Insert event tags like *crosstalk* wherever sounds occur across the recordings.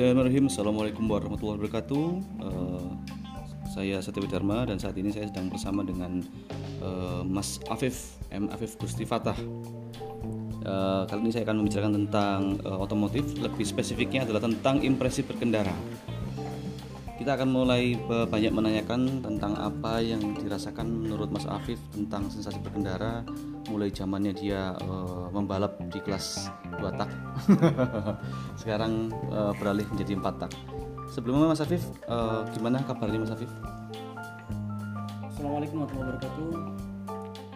Bismillahirrahmanirrahim. Assalamualaikum warahmatullahi wabarakatuh. Eh, Saya Satya Dharma dan saat ini saya sedang bersama dengan eh, Mas Afif M. Afif Gusti Fatah. Eh, Kali ini saya akan membicarakan tentang eh, otomotif. Lebih spesifiknya adalah tentang impresi berkendara. Kita akan mulai banyak menanyakan tentang apa yang dirasakan menurut Mas Afif tentang sensasi berkendara mulai zamannya dia eh, membalap di kelas 2 tak *laughs* sekarang eh, beralih menjadi 4 tak sebelumnya Mas Afif eh, gimana kabarnya Mas Afif Assalamualaikum warahmatullahi wabarakatuh.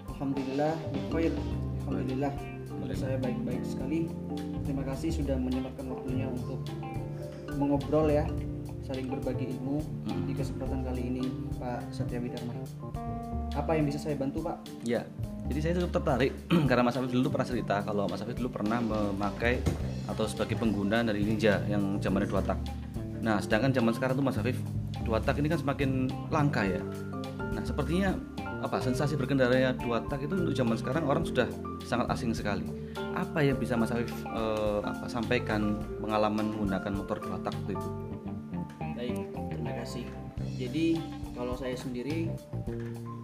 Alhamdulillah, bikhair. Alhamdulillah, kabar saya baik-baik sekali. Terima kasih sudah menyempatkan waktunya untuk mengobrol ya, saling berbagi ilmu di kesempatan kali ini, Pak Satya Widharma. Apa yang bisa saya bantu, Pak? ya jadi saya cukup tertarik *clears throat* karena Mas Afif dulu pernah cerita kalau Mas Afif dulu pernah memakai atau sebagai pengguna dari Ninja yang zamannya dua tak. Nah, sedangkan zaman sekarang tuh Mas Afif dua tak ini kan semakin langka ya. Nah, sepertinya apa sensasi berkendaranya dua tak itu untuk zaman sekarang orang sudah sangat asing sekali. Apa yang bisa Mas Afif eh, apa, sampaikan pengalaman menggunakan motor dua tak itu? Baik, terima kasih. Jadi, kalau saya sendiri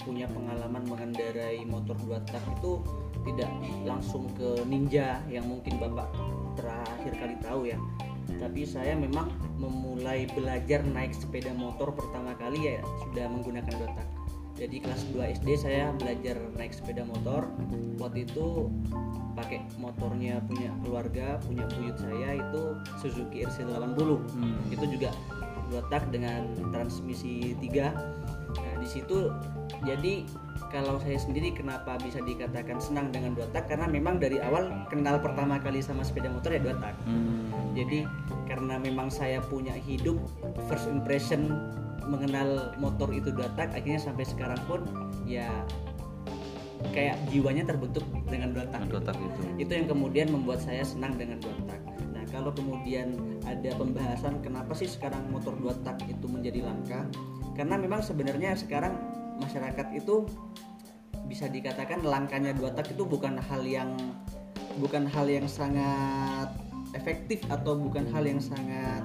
punya pengalaman mengendarai motor dua tak itu tidak langsung ke Ninja yang mungkin Bapak terakhir kali tahu ya. Tapi saya memang memulai belajar naik sepeda motor pertama kali ya sudah menggunakan dua tak. Jadi kelas 2 SD saya belajar naik sepeda motor. Waktu itu pakai motornya punya keluarga, punya buyut saya itu Suzuki RC80. Itu juga dua tak dengan transmisi tiga. Nah, di situ jadi kalau saya sendiri kenapa bisa dikatakan senang dengan dua tak karena memang dari awal kenal pertama kali sama sepeda motor ya dua tak. Jadi karena memang saya punya hidup first impression mengenal motor itu dua tak akhirnya sampai sekarang pun ya kayak jiwanya terbentuk dengan dua tak. Dua tak itu. Itu yang kemudian membuat saya senang dengan dua tak. Kalau kemudian ada pembahasan kenapa sih sekarang motor dua tak itu menjadi langka? Karena memang sebenarnya sekarang masyarakat itu bisa dikatakan langkanya dua tak itu bukan hal yang bukan hal yang sangat efektif atau bukan hal yang sangat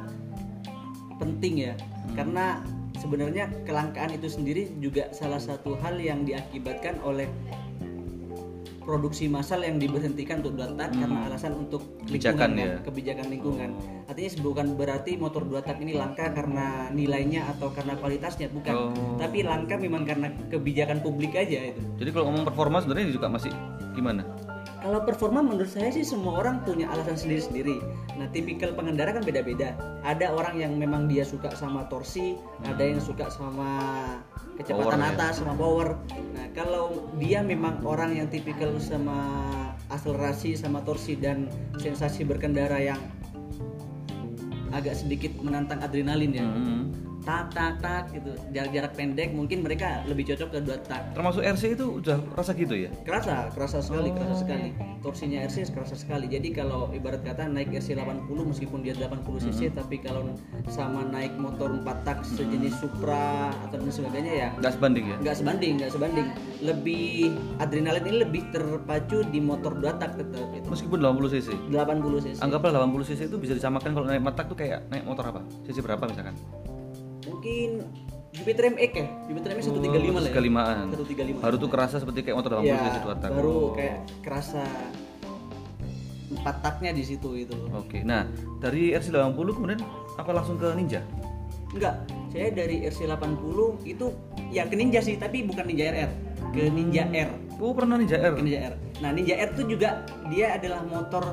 penting ya. Karena sebenarnya kelangkaan itu sendiri juga salah satu hal yang diakibatkan oleh produksi massal yang diberhentikan untuk dua tak karena alasan untuk Kebijakan lingkungan, ya. kan, kebijakan lingkungan. Artinya bukan berarti motor dua tak ini langka karena nilainya atau karena kualitasnya bukan, Oh. tapi langka memang karena kebijakan publik aja itu. Jadi kalau ngomong performa sebenarnya juga masih gimana? Kalau performa menurut saya sih semua orang punya alasan sendiri-sendiri. Nah, tipikal pengendara kan beda-beda. Ada orang yang memang dia suka sama torsi, ada yang suka sama kecepatan Power, ya. atas, sama power. Nah, kalau dia memang orang yang tipikal sama akselerasi, sama torsi dan sensasi berkendara yang agak sedikit menantang adrenalin ya. Hmm. Tak tak tak gitu. Jarak-jarak pendek mungkin mereka lebih cocok ke dua tak. Termasuk RC itu udah rasa gitu ya? kerasa kerasa sekali kerasa sekali torsinya RC kerasa sekali jadi kalau ibarat kata naik RC 80 meskipun dia 80 cc tapi kalau sama naik motor 4 tak sejenis Supra atau dan sebagainya ya Nggak sebanding ya? nggak sebanding nggak sebanding lebih adrenalin ini lebih terpacu di motor 2 tak tetap itu Meskipun 80 cc. 80 cc Anggaplah 80 cc itu bisa disamakan kalau naik matak tuh kayak naik motor apa? Cc berapa misalkan? Mungkin Jupiter MX ya Jupiter MX 135 lah ya Sekalimaan. 135 Baru tuh kerasa seperti kayak motor 80 ya, cc dua tak. baru Oh. kayak kerasa empat taknya di situ itu Oke. Nah, dari RC 80 kemudian apa langsung ke Ninja? Enggak, saya dari RC80 itu ya ke Ninja sih, tapi bukan Ninja RR, ke Ninja R, Oh, pernah Ninja R. ke Ninja R. Nah, Ninja R itu juga dia adalah motor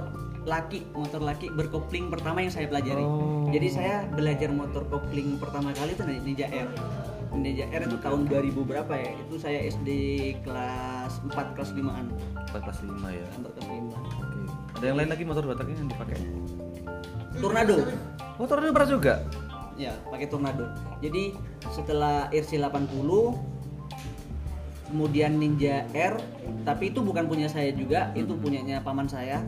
laki, motor laki berkopling pertama yang saya pelajari. Oh. Jadi saya belajar motor kopling pertama kali itu Ninja R. Ninja R itu tahun 2000 berapa ya? Itu saya SD kelas 4 kelas 5-an. 4 kelas 5 ya. Kelas 5. Oke. Ada yang lain lagi motor dua taknya yang dipakai? Tornado. Motornya pernah juga? ya pakai tornado jadi setelah RC80 kemudian Ninja R tapi itu bukan punya saya juga itu punyanya paman saya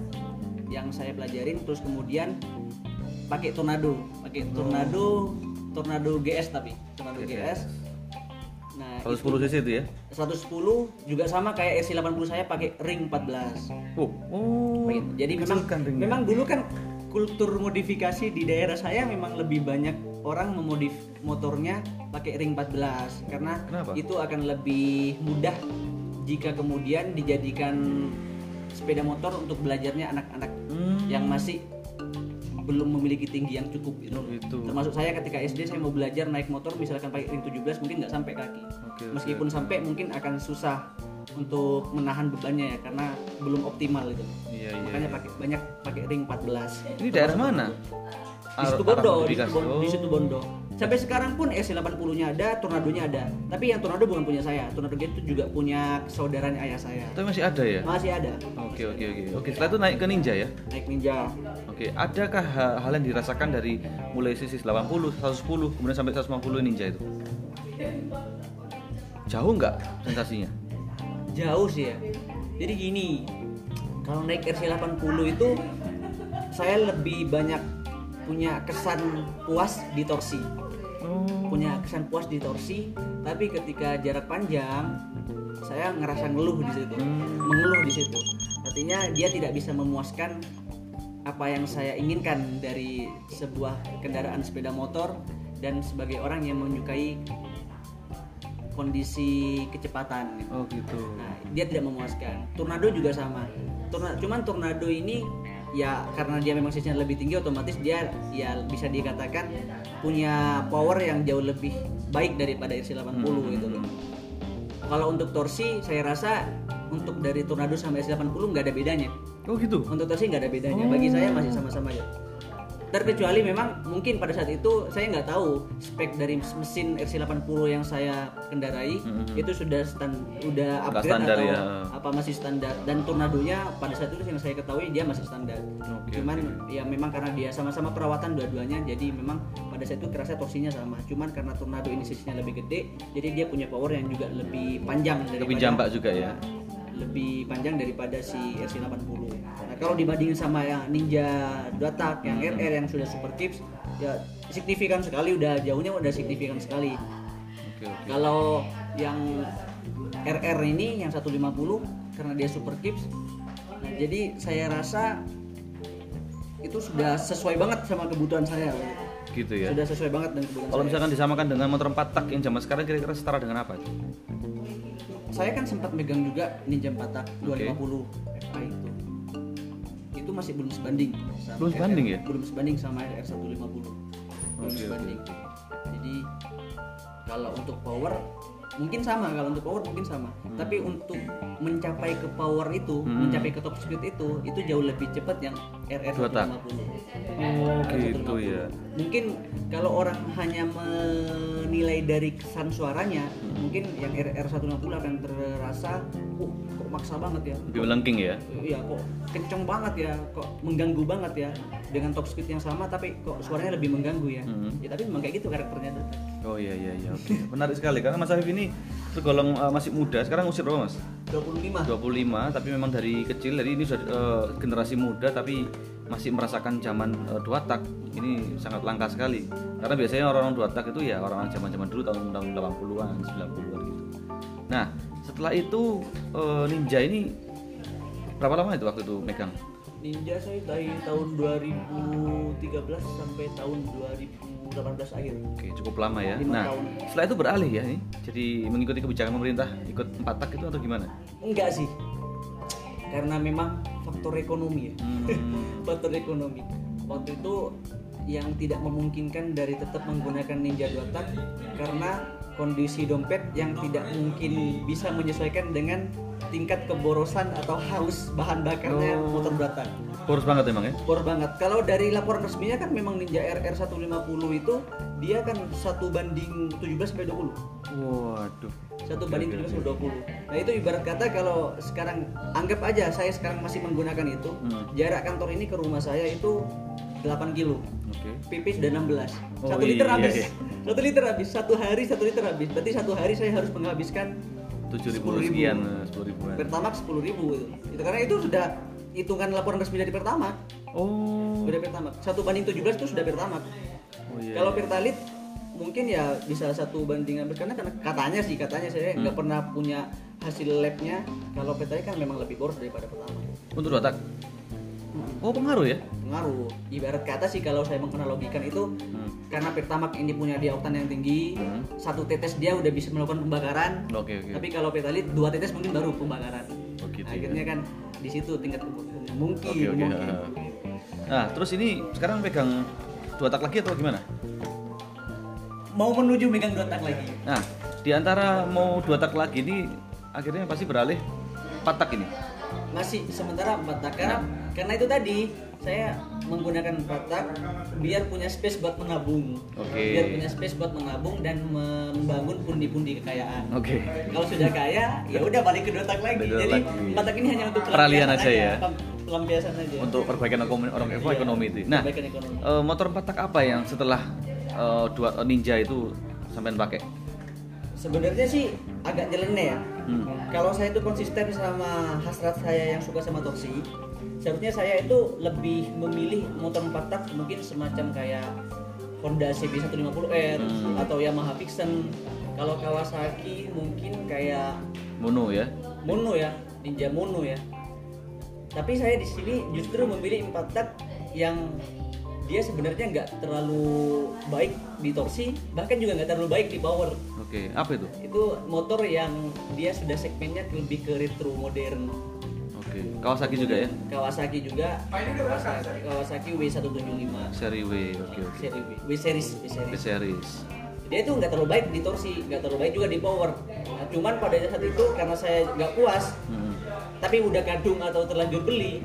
yang saya pelajarin terus kemudian pakai tornado pakai tornado tornado GS tapi tornado GS nah Kalau 10 cc itu ya? 110 juga sama kayak RC80 saya pakai ring 14 Oh, oh. Jadi memang ringnya. memang dulu kan kultur modifikasi di daerah saya memang lebih banyak orang memodif motornya pakai ring 14 karena Kenapa? itu akan lebih mudah jika kemudian dijadikan sepeda motor untuk belajarnya anak-anak Hmm. yang masih belum memiliki tinggi yang cukup gitu. Oh, gitu. Termasuk saya ketika SD saya mau belajar naik motor misalkan pakai ring 17 mungkin nggak sampai kaki. Oke, Meskipun sampai mungkin akan susah untuk menahan bebannya ya karena belum optimal itu. Iya, Makanya iya. pakai banyak pakai ring 14. Ini daerah mana? Di situ Bondo, di situ Bondo. Sampai sekarang pun S80-nya ada, Tornado-nya ada. Tapi yang Tornado bukan punya saya. Tornado itu juga punya saudaranya ayah saya. Tapi masih ada ya? Masih ada. Oke oke oke. Oke setelah itu naik ke Ninja ya. Naik Ninja. Oke, adakah ha- hal yang dirasakan dari mulai sisi 80, 110, kemudian sampai 150 Ninja itu? Jauh nggak sensasinya? Jauh sih ya. Jadi gini, kalau naik RC80 itu saya lebih banyak punya kesan puas di torsi. Oh. Punya kesan puas di torsi, tapi ketika jarak panjang saya ngerasa ngeluh di situ. Hmm. Mengeluh di situ. Artinya dia tidak bisa memuaskan apa yang saya inginkan dari sebuah kendaraan sepeda motor dan sebagai orang yang menyukai kondisi kecepatan gitu. Oh gitu. Nah, dia tidak memuaskan. Tornado juga sama. Torna, cuman tornado ini ya karena dia memang sisinya lebih tinggi otomatis dia ya bisa dikatakan punya power yang jauh lebih baik daripada RC80 gitu loh. Kalau untuk torsi saya rasa untuk dari tornado sampai RC80 nggak ada bedanya. Oh gitu. Untuk torsi nggak ada bedanya. Bagi saya masih sama-sama ya. Terkecuali memang mungkin pada saat itu saya nggak tahu spek dari mesin RC80 yang saya kendarai Mhm. itu sudah stand, udah upgrade standar atau ya. apa masih standar dan tornadonya pada saat itu yang saya ketahui dia masih standar. Oke, Cuman ya memang karena dia sama-sama perawatan dua-duanya jadi memang pada saat itu kerasa torsinya sama. Cuman karena tornado ini sisinya lebih gede jadi dia punya power yang juga lebih panjang Lebih jambak juga ya. lebih panjang daripada si RC80. Nah, kalau dibandingin sama yang Ninja dua tak, yang Hmm. RR yang sudah super tips, ya signifikan sekali udah jauhnya udah signifikan sekali. Oke oke. Kalau yang RR ini yang 150 karena dia super tips. Nah, jadi saya rasa itu sudah sesuai banget sama kebutuhan saya. Gitu ya. Sudah sesuai banget dengan kebutuhan Kalau saya. misalkan disamakan dengan motor 4 tak yang zaman sekarang kira-kira setara dengan apa? saya kan sempat megang juga Ninja 4 tak Oke. 250 FA itu itu masih belum sebanding sama Belum sebanding ya? belum sebanding sama RR 150 belum sebanding jadi kalau untuk power mungkin sama kalau untuk power mungkin sama tapi untuk mencapai ke power itu Hmm. mencapai ke top speed itu itu jauh lebih cepat yang RR Dua tak. 150 Oh gitu 150. ya. Mungkin kalau orang hanya menilai dari kesan suaranya, Hmm. mungkin yang RR 160 akan terasa, uh, kok maksa banget ya. Lebih melengking ya. Iya, kok kenceng banget ya, kok mengganggu banget ya. Dengan top speed yang sama tapi kok suaranya lebih mengganggu ya. Hmm. Ya tapi memang kayak gitu karakternya tuh. Oh iya iya iya oke. Menarik sekali karena Mas Afif ini tergolong uh, masih muda. Sekarang usia berapa Mas? 25. 25 tapi memang dari kecil jadi ini sudah uh, generasi muda tapi masih merasakan zaman uh, dua tak ini sangat langka sekali karena biasanya orang-orang dua tak itu ya orang-orang zaman-zaman dulu tahun tahun 80-an 90-an gitu nah setelah itu uh, ninja ini berapa lama itu waktu itu megang Ninja saya dari tahun 2013 sampai tahun 2018 akhir. oke cukup lama ya nah tahun. setelah itu beralih ya nih jadi mengikuti kebijakan pemerintah ikut empat tak itu atau gimana Enggak sih. Karena memang faktor ekonomi ya. Hmm. *laughs* faktor ekonomi. Waktu itu yang tidak memungkinkan dari tetap menggunakan Ninja 2 tak karena kondisi dompet yang tidak mungkin bisa menyesuaikan dengan tingkat keborosan atau haus bahan bakarnya Oh. motor 2 tak. boros banget emang ya Bor banget. Kalau dari laporan resminya kan memang Ninja RR 150 itu dia kan satu banding 17 sampai 20 waduh satu banding 17 sampai 20 nah itu ibarat kata kalau sekarang anggap aja saya sekarang masih menggunakan itu Hmm. jarak kantor ini ke rumah saya itu 8 kilo. Oke. PP sudah 16 Oh, satu liter iya, habis. iya. satu liter habis. Satu hari satu liter habis. Berarti satu hari saya harus menghabiskan tujuh ribu 10.000. sekian sepuluh ribuan Pertamax 10 ribu itu. itu karena itu sudah hitungan laporan resmi dari Pertamax oh. Sudah Pertamax satu banding 17 itu sudah Pertamax oh iya kalau Pertalit mungkin ya bisa satu banding hampir karena karena katanya sih katanya saya Hmm. nggak pernah punya hasil labnya. Kalau Pertalit kan memang lebih boros daripada Pertamax untuk dua tak Oh pengaruh ya? pengaruh ibarat kata sih kalau saya menganalogikan itu Hmm. karena pertamax ini punya di oktan yang tinggi Hmm. satu tetes dia udah bisa melakukan pembakaran Oke oke. tapi kalau petalit dua tetes mungkin baru pembakaran Oh, gitu ya. akhirnya kan di situ tingkat kebutuhan mungkin Oke oke. mungkin Nah terus ini sekarang pegang dua tak lagi atau gimana? mau menuju megang dua tak lagi Nah di antara mau dua tak lagi ini akhirnya pasti beralih empat tak ini. Masih sementara empat tak karena karena itu tadi saya menggunakan empat tak biar punya space buat menabung Oke. biar punya space buat menabung dan membangun pundi-pundi kekayaan Oke. kalau sudah kaya ya udah balik ke dua tak lagi tak jadi empat tak ini hanya untuk Peralihan pelampiasan aja ya. pelampiasan aja Untuk perbaikan ekonomi orang Iya, ekonomi itu. Nah ekonomi. eh, motor empat tak apa yang setelah eh, dua Ninja itu sampean pakai? sebenarnya sih agak nyeleneh ya Hmm. kalau saya itu konsisten sama hasrat saya yang suka sama Toksi seharusnya saya itu lebih memilih motor empat tak mungkin semacam kayak Honda CB150R Hmm. atau Yamaha Vixen kalau Kawasaki mungkin kayak Mono ya. mono ya ninja mono ya tapi saya di sini justru memilih empat tak yang dia sebenarnya nggak terlalu baik di torsi bahkan juga nggak terlalu baik di power Oke. Apa itu? itu motor yang dia sudah segmennya lebih ke retro modern Oke. Kawasaki juga ya. Kawasaki juga Kawasaki, Kawasaki W175 Seri W. Oke oke. seri W, W series W series series. dia itu nggak terlalu baik di torsi nggak terlalu baik juga di power nah, cuman pada saat itu karena saya nggak puas Hmm. tapi udah kadung atau terlanjur beli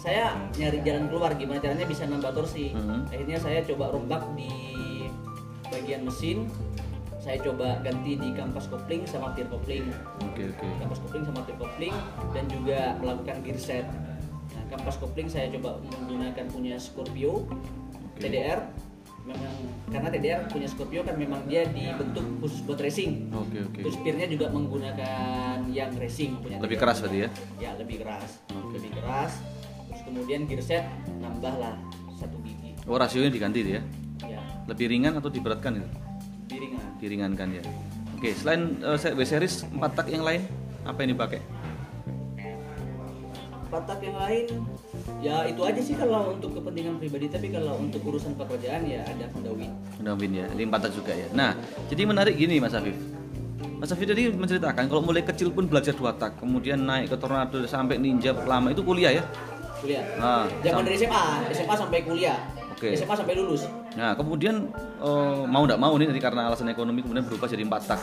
saya nyari jalan keluar gimana caranya bisa nambah torsi Mhm. akhirnya saya coba rombak di bagian mesin saya coba ganti di kampas kopling sama tir kopling Oke oke. kampas kopling sama tir kopling dan juga melakukan gear set nah, kampas kopling saya coba menggunakan punya Scorpio TDR memang karena TDR punya Scorpio kan memang dia dibentuk khusus buat racing Oke oke. terus tirnya juga menggunakan yang racing punya Lebih TDR. keras berarti ya? ya lebih keras Oke. lebih keras kemudian gear set nambah lah satu gigi Oh rasionya diganti dia. ya Lebih ringan atau diberatkan itu? piringan Diringankan ya. Oke, selain se- W series 4 tak yang lain apa yang dipakai? patak yang lain ya itu aja sih kalau untuk kepentingan pribadi tapi kalau untuk urusan pekerjaan ya ada Honda Win Honda Win ya, ini 4 tak juga ya. Nah, jadi menarik gini Mas Afif. Mas Afif tadi menceritakan kalau mulai kecil pun belajar dua tak, kemudian naik ke Tornado sampai Ninja lama itu kuliah ya. Kuliah Nah, zaman dari SMA SMA sampai kuliah Oke. SMA sampai lulus Nah, kemudian eh, mau tidak mau nih tadi karena alasan ekonomi kemudian berubah jadi empat tak.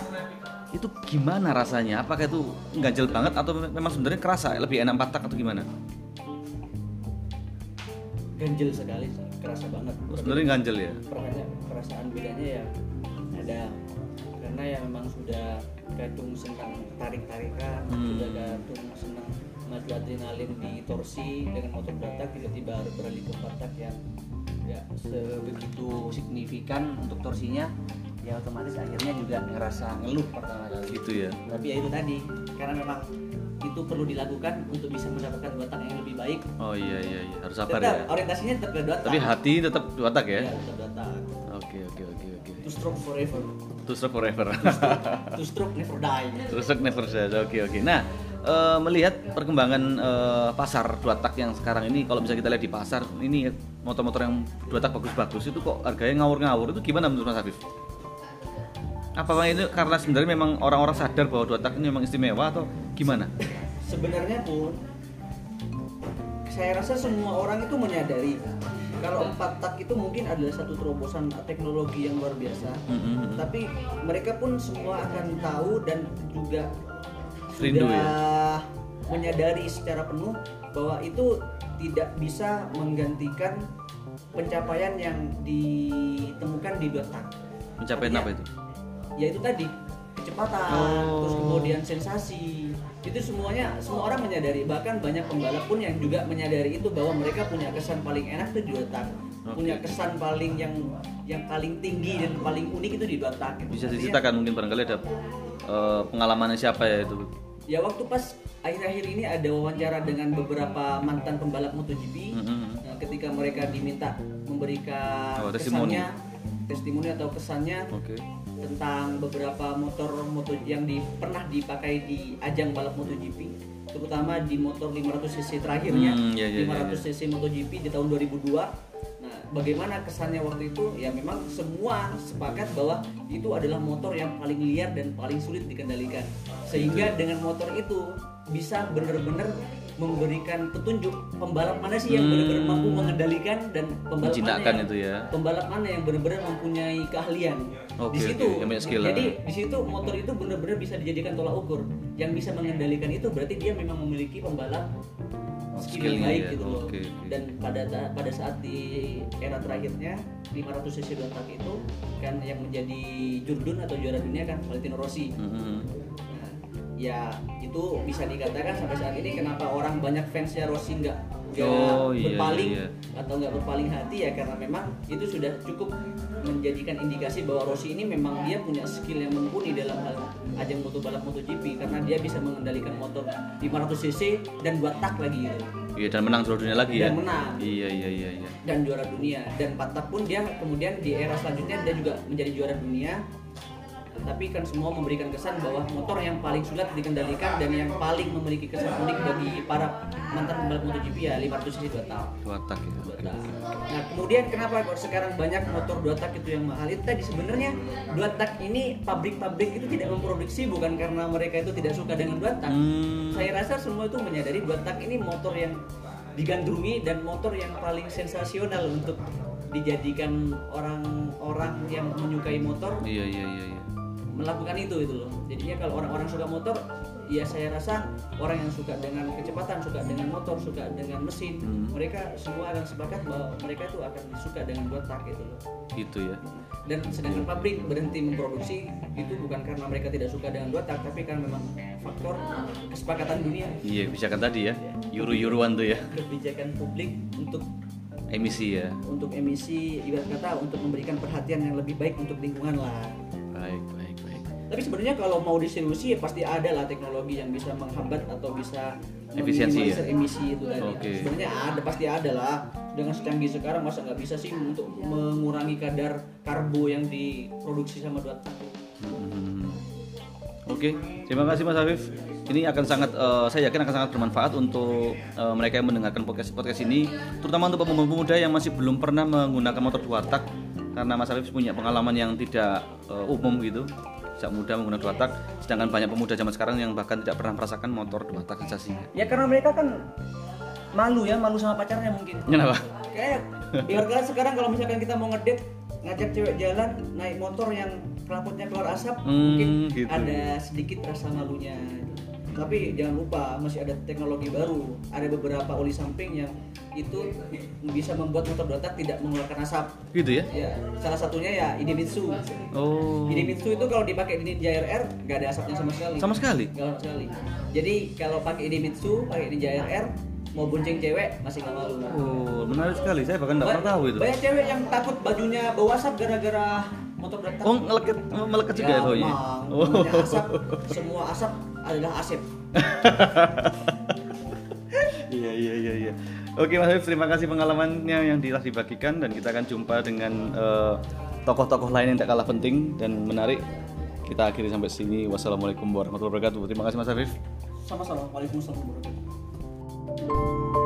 Itu gimana rasanya? Apakah itu ganjel banget atau memang sebenarnya kerasa lebih enak empat tak atau gimana? ganjel sekali kerasa banget Oh, sebenarnya ganjel ya. perasaan perasaan bedanya ya ada karena ya memang sudah kadung senang tarik tarikan Hmm. sudah kadung senang maju adrenalin di torsi dengan motor batak tiba-tiba harus beralih ke batak yang nggak sebegitu signifikan untuk torsinya ya otomatis akhirnya juga ngerasa ngeluh pertama kali Gitu ya. tapi ya itu tadi karena memang itu perlu dilakukan untuk bisa mendapatkan batak yang lebih baik Oh iya iya iya, harus sabar tetap ya. orientasinya tetap ke Tapi hati tetap dua tak ya. ya tetap Oke oke oke oke. to stroke forever To stroke forever. to stroke never die To stroke never dies. Oke oke. Nah, eh, melihat perkembangan eh, pasar dua tak yang sekarang ini, kalau bisa kita lihat di pasar ini motor-motor yang dua tak bagus-bagus itu kok harganya ngawur-ngawur itu gimana menurut Mas Afif? Apakah ini karena sebenarnya memang orang-orang sadar bahwa dua tak ini memang istimewa atau gimana? sebenarnya pun saya rasa semua orang itu menyadari kalau empat tak itu mungkin adalah satu terobosan teknologi yang luar biasa Mm-mm. tapi mereka pun semua akan tahu dan juga Rindu sudah ya? menyadari secara penuh bahwa itu tidak bisa menggantikan pencapaian yang ditemukan di dua tak Mencapai Artinya, apa itu? ya itu tadi kecepatan Oh. terus kemudian sensasi itu semuanya semua orang menyadari bahkan banyak pembalap pun yang juga menyadari itu bahwa mereka punya kesan paling enak itu di dua tak Oke. punya kesan paling yang yang paling tinggi dan paling unik itu di dua tak gitu. Bisa diceritakan mungkin barangkali ada eh, pengalamannya siapa ya itu? Ya waktu pas akhir-akhir ini ada wawancara dengan beberapa mantan pembalap MotoGP Mm-mm. Nah, ketika mereka diminta memberikan Oh, testimoni. kesannya testimoni atau kesannya Oke. tentang beberapa motor moto yang di, pernah dipakai di ajang balap MotoGP. terutama di motor 500 cc terakhirnya Hmm, iya, iya, iya, 500 cc MotoGP di tahun 2002 nah bagaimana kesannya waktu itu? Ya memang semua sepakat bahwa itu adalah motor yang paling liar dan paling sulit dikendalikan. Sehingga dengan motor itu bisa benar-benar memberikan petunjuk pembalap mana sih yang Hmm. benar-benar mampu mengendalikan dan pembalap mana yang, itu ya. pembalap mana yang benar-benar mempunyai keahlian. Oke, di situ. Punya skill jadi di situ motor itu benar-benar bisa dijadikan tolak ukur. Yang bisa mengendalikan itu berarti dia memang memiliki pembalap skill yang skillnya baik ya. gitu loh Oke, oke. dan pada pada saat di era terakhirnya 500 cc dua tak itu kan yang menjadi jurdun atau juara dunia kan Valentino Rossi Mhm. Nah, ya itu bisa dikatakan sampai saat ini kenapa orang banyak fansnya Rossi nggak nggak Oh, iya, berpaling iya, atau nggak berpaling hati ya karena memang itu sudah cukup menjadikan indikasi bahwa Rossi ini memang dia punya skill yang mumpuni dalam hal ajang moto balap MotoGP karena dia bisa mengendalikan motor 500 cc dan dua tak lagi gitu Iya dan menang juara dunia lagi ya. Dan menang. Iya iya iya iya. dan juara dunia dan empat tak pun dia kemudian di era selanjutnya dia juga menjadi juara dunia tapi kan semua memberikan kesan bahwa motor yang paling sulit dikendalikan dan yang paling memiliki kesan unik bagi para mantan pembalap MotoGP ya 500 cc dua tak Dua tak ya. dua tak. oke. Nah kemudian kenapa kok sekarang banyak motor dua tak itu yang mahal itu tadi sebenarnya dua tak ini pabrik-pabrik itu tidak memproduksi bukan karena mereka itu tidak suka dengan dua tak. Hmm. Saya rasa semua itu menyadari dua tak ini motor yang digandrungi dan motor yang paling sensasional untuk dijadikan orang-orang yang menyukai motor Iya iya iya iya. Melakukan itu itu loh jadinya kalau orang-orang suka motor ya saya rasa orang yang suka dengan kecepatan suka dengan motor suka dengan mesin Hmm. mereka semua akan sepakat bahwa mereka itu akan suka dengan dua tak itu loh Gitu ya. dan sedangkan pabrik berhenti memproduksi itu bukan karena mereka tidak suka dengan dua tak tapi kan memang faktor kesepakatan dunia Iya kebijakan tadi ya. Yuru-yuruan tuh ya. kebijakan publik untuk Emisi ya. untuk emisi ibarat kata untuk memberikan perhatian yang lebih baik untuk lingkungan lah baik baik. Tapi sebenarnya kalau mau diseriusi ya pasti ada lah teknologi yang bisa menghambat atau bisa Efisiensi ya? emisi itu tadi. Oke. Sebenarnya ada pasti ada lah. Dengan secanggih sekarang masa nggak bisa sih untuk mengurangi kadar karbo yang diproduksi sama dua tak. Hmm. Oke, terima kasih Mas Afif. Ini akan sangat, eh, saya yakin akan sangat bermanfaat untuk eh, mereka yang mendengarkan podcast podcast ini, terutama untuk pemuda-pemuda yang masih belum pernah menggunakan motor dua tak, karena Mas Afif punya pengalaman yang tidak eh, umum gitu, sejak muda menggunakan dua tak, sedangkan banyak pemuda zaman sekarang yang bahkan tidak pernah merasakan motor dua tak sensasinya. Ya karena mereka kan malu ya, malu sama pacarnya mungkin. Kenapa? Kayak biar kan sekarang kalau misalkan kita mau ngedate ngajak cewek jalan naik motor yang knalpotnya keluar asap Hmm, mungkin gitu. ada sedikit rasa malunya tapi jangan lupa masih ada teknologi baru ada beberapa oli samping yang itu bisa membuat motor dua tak tidak mengeluarkan asap Gitu ya? ya salah satunya ya Idemitsu Oh, Idemitsu itu kalau dipakai di Ninja RR nggak ada asapnya sama sekali sama sekali. nggak sama sekali jadi kalau pakai Idemitsu pakai Ninja RR mau bonceng cewek masih nggak malu Oh, menarik sekali. Saya bahkan Ba- pernah tahu itu. Banyak cewek yang takut bajunya bau asap gara-gara motor berat. Oh, melekat juga ya memang. Oh. Asap, semua asap adalah asep. *laughs* Iya iya iya iya. Oke Mas Habib, terima kasih pengalamannya yang telah dibagikan dan kita akan jumpa dengan eh, tokoh-tokoh lain yang tak kalah penting dan menarik. Kita akhiri sampai sini. Wassalamualaikum warahmatullahi wabarakatuh. Terima kasih Mas Afif. Sama-sama. Waalaikumsalam warahmatullahi wabarakatuh.